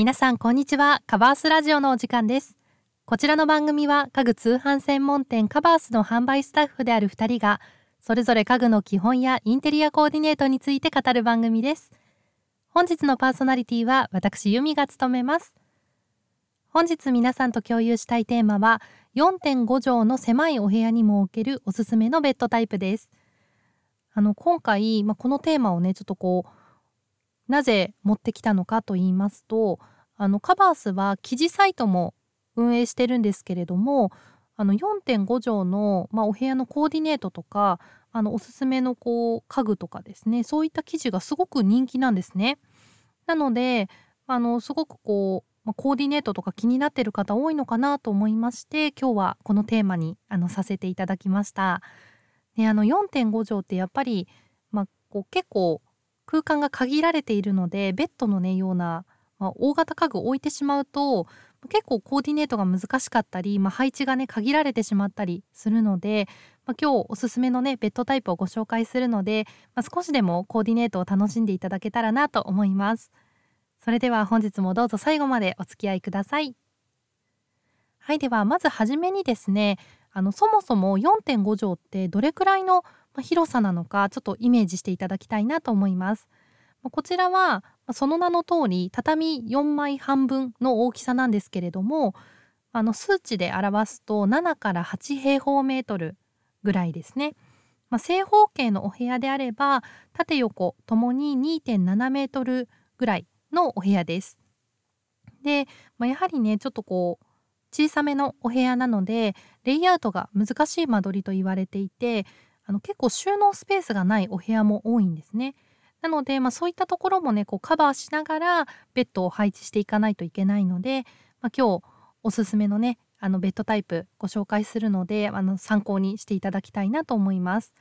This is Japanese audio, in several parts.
皆さんこんにちは。カバースラジオのお時間です。こちらの番組は家具通販専門店カバースの販売スタッフである2人がそれぞれ家具の基本やインテリアコーディネートについて語る番組です。本日のパーソナリティは私由美が務めます。本日皆さんと共有したいテーマは4.5畳の狭いお部屋に設けるおすすめのベッドタイプです。あの今回、まあ、このテーマをねちょっとこうなぜ持ってきたのかと言いますとあのカバースは記事サイトも運営してるんですけれどもあの4.5畳の、まあ、お部屋のコーディネートとかあのおすすめのこう家具とかですねそういった記事がすごく人気なんですね。なのであのすごくこう、まあ、コーディネートとか気になってる方多いのかなと思いまして今日はこのテーマにあのさせていただきました。ね、あの4.5畳ってやっぱり、まあ、こう結構空間が限られているのでベッドのねような、まあ、大型家具を置いてしまうと結構コーディネートが難しかったり、まあ、配置がね限られてしまったりするので、まあ、今日おすすめのねベッドタイプをご紹介するので、まあ、少しでもコーディネートを楽しんでいただけたらなと思います。それでは本日もどうぞ最後までお付き合いください。はいではまずはじめにですねあのそもそも4.5畳ってどれくらいの広さなのかちょっとイメージしていただきたいなと思います。こちらはその名の通り畳4枚半分の大きさなんですけれどもあの数値で表すと7から8平方メートルぐらいですね。まあ、正方形のお部屋であれば縦横ともに2.7メートルぐらいのお部屋です。で、まあ、やはりねちょっとこう小さめのお部屋なのでレイアウトが難しい間取りと言われていてあの結構収納スペースがないお部屋も多いんですね。なので、まあ、そういったところもねこうカバーしながらベッドを配置していかないといけないので、まあ、今日おすすめのねあのベッドタイプご紹介するのであの参考にしていただきたいなと思います。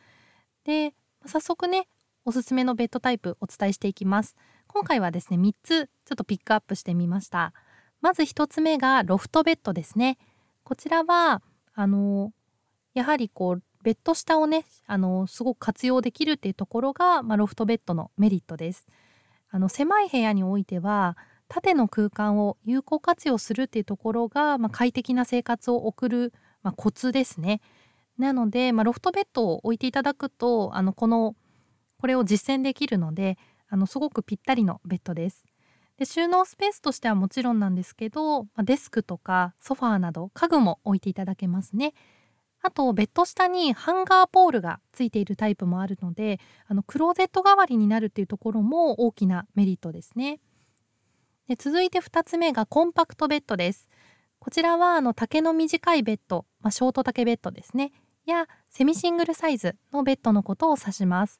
で早速ねおすすめのベッドタイプお伝えしていきます。今回はですね3つちょっとピックアップしてみました。まず1つ目がロフトベッドですね。こちらはあのやはりこうベッド下をねあのすごく活用できるっていうところが、まあ、ロフトベッドのメリットです。あの狭い部屋においては縦の空間を有効活用するっていうところが、まあ、快適な生活を送る、まあ、コツですね。なので、まあ、ロフトベッドを置いていただくとあのこのこれを実践できるのであのすごくぴったりのベッドです。で収納スペースとしてはもちろんなんですけど、まあ、デスクとかソファーなど家具も置いていただけますね。あとベッド下にハンガーポールがついているタイプもあるのであのクローゼット代わりになるっていうところも大きなメリットですね。で続いて2つ目がコンパクトベッドです。こちらはあの丈の短いベッド、まあ、ショート丈ベッドですねやセミシングルサイズのベッドのことを指します。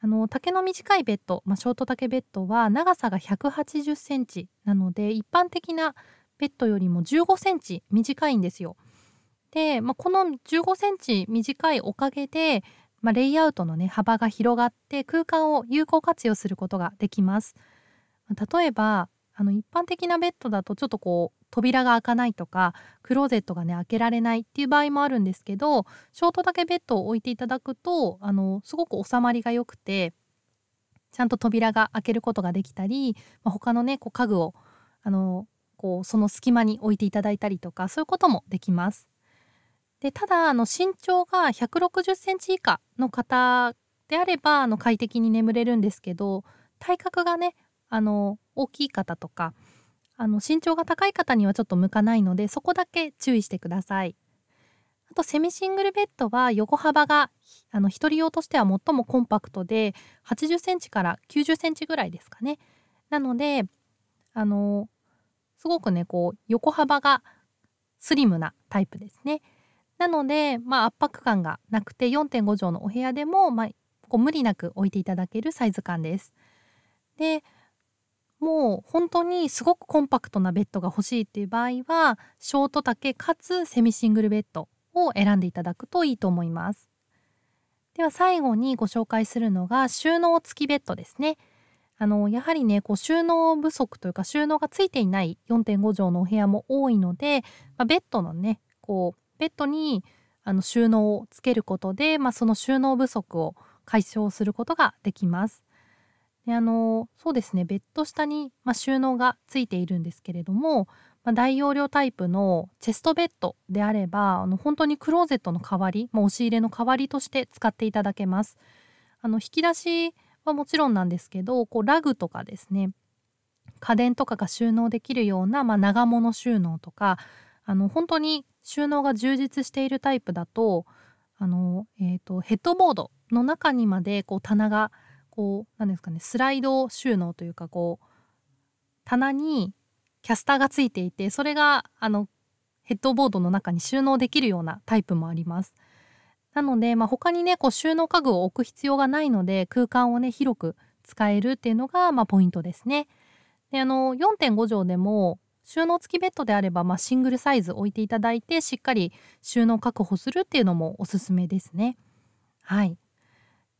あの丈の短いベッド、まあ、ショート丈ベッドは長さが180センチなので一般的なベッドよりも15センチ短いんですよ。で、まあ、この15センチ短いおかげで、まあ、レイアウトのね幅が広がって空間を有効活用することができます。例えばあの一般的なベッドだとちょっとこう扉が開かないとかクローゼットがね開けられないっていう場合もあるんですけどショートだけベッドを置いていただくとあのすごく収まりが良くてちゃんと扉が開けることができたり、まあ、他のねこう家具をあのこうその隙間に置いていただいたりとかそういうこともできます。でただあの身長が160センチ以下の方であればあの快適に眠れるんですけど体格がねあの大きい方とかあの身長が高い方にはちょっと向かないのでそこだけ注意してください。あとセミシングルベッドは横幅があの1人用としては最もコンパクトで80センチから90センチぐらいですかね。なのであのすごくねこう横幅がスリムなタイプですね。なので、まあ、圧迫感がなくて4.5畳のお部屋でも、まあ、こう無理なく置いていただけるサイズ感です。でもう本当にすごくコンパクトなベッドが欲しいっていう場合はショート丈かつセミシングルベッドを選んでいただくといいと思います。では最後にご紹介するのが収納付きベッドですね。あのやはりねこう収納不足というか収納がついていない4.5畳のお部屋も多いので、まあ、ベッドのねこうベッドにあの収納をつけることで、まあ、その収納不足を解消することができます。であのそうですねベッド下に、まあ、収納がついているんですけれども、まあ、大容量タイプのチェストベッドであればあの本当にクローゼットの代わり、まあ、押し入れの代わりとして使っていただけます。あの引き出しはもちろんなんですけどこうラグとかですね家電とかが収納できるような、まあ、長物収納とかあの本当に収納が充実しているタイプだとあの、えーとヘッドボードの中にまでこう棚がこう何ですかねスライド収納というかこう棚にキャスターがついていてそれがあのヘッドボードの中に収納できるようなタイプもあります。なので、まあ、他にねこう収納家具を置く必要がないので空間をね広く使えるっていうのが、まあ、ポイントですね。であの4.5畳でも収納付きベッドであれば、まあ、シングルサイズ置いていただいてしっかり収納確保するっていうのもおすすめですね。はい。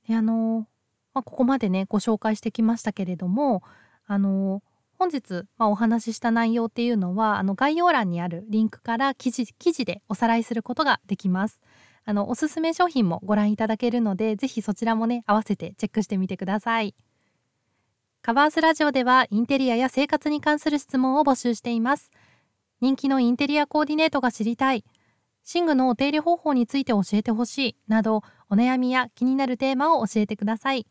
であのまあ、ここまでねご紹介してきましたけれどもあの本日、まあ、お話しした内容っていうのはあの概要欄にあるリンクから記事記事でおさらいすることができます。あのおすすめ商品もご覧いただけるのでぜひそちらもね合わせてチェックしてみてください。カバースラジオではインテリアや生活に関する質問を募集しています。人気のインテリアコーディネートが知りたい、寝具のお手入れ方法について教えてほしいなどお悩みや気になるテーマを教えてください。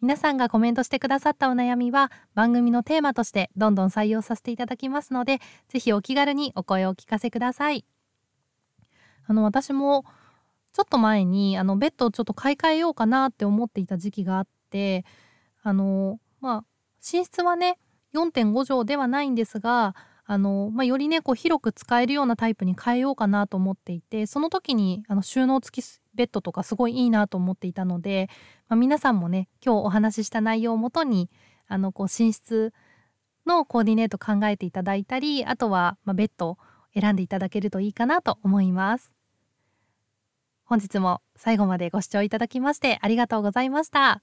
皆さんがコメントしてくださったお悩みは番組のテーマとしてどんどん採用させていただきますのでぜひお気軽にお声をお聞かせくださいあの私もちょっと前にあのベッドをちょっと買い替えようかなって思っていた時期があってあのまあ寝室はね4.5畳ではないんですがあの、まあ、よりねこう広く使えるようなタイプに変えようかなと思っていてその時にあの収納付きベッドとかすごいいいなと思っていたので、まあ、皆さんもね今日お話しした内容をもとにあのこう寝室のコーディネート考えていただいたりあとはまベッドを選んでいただけるといいかなと思います。本日も最後までご視聴いただきましてありがとうございました。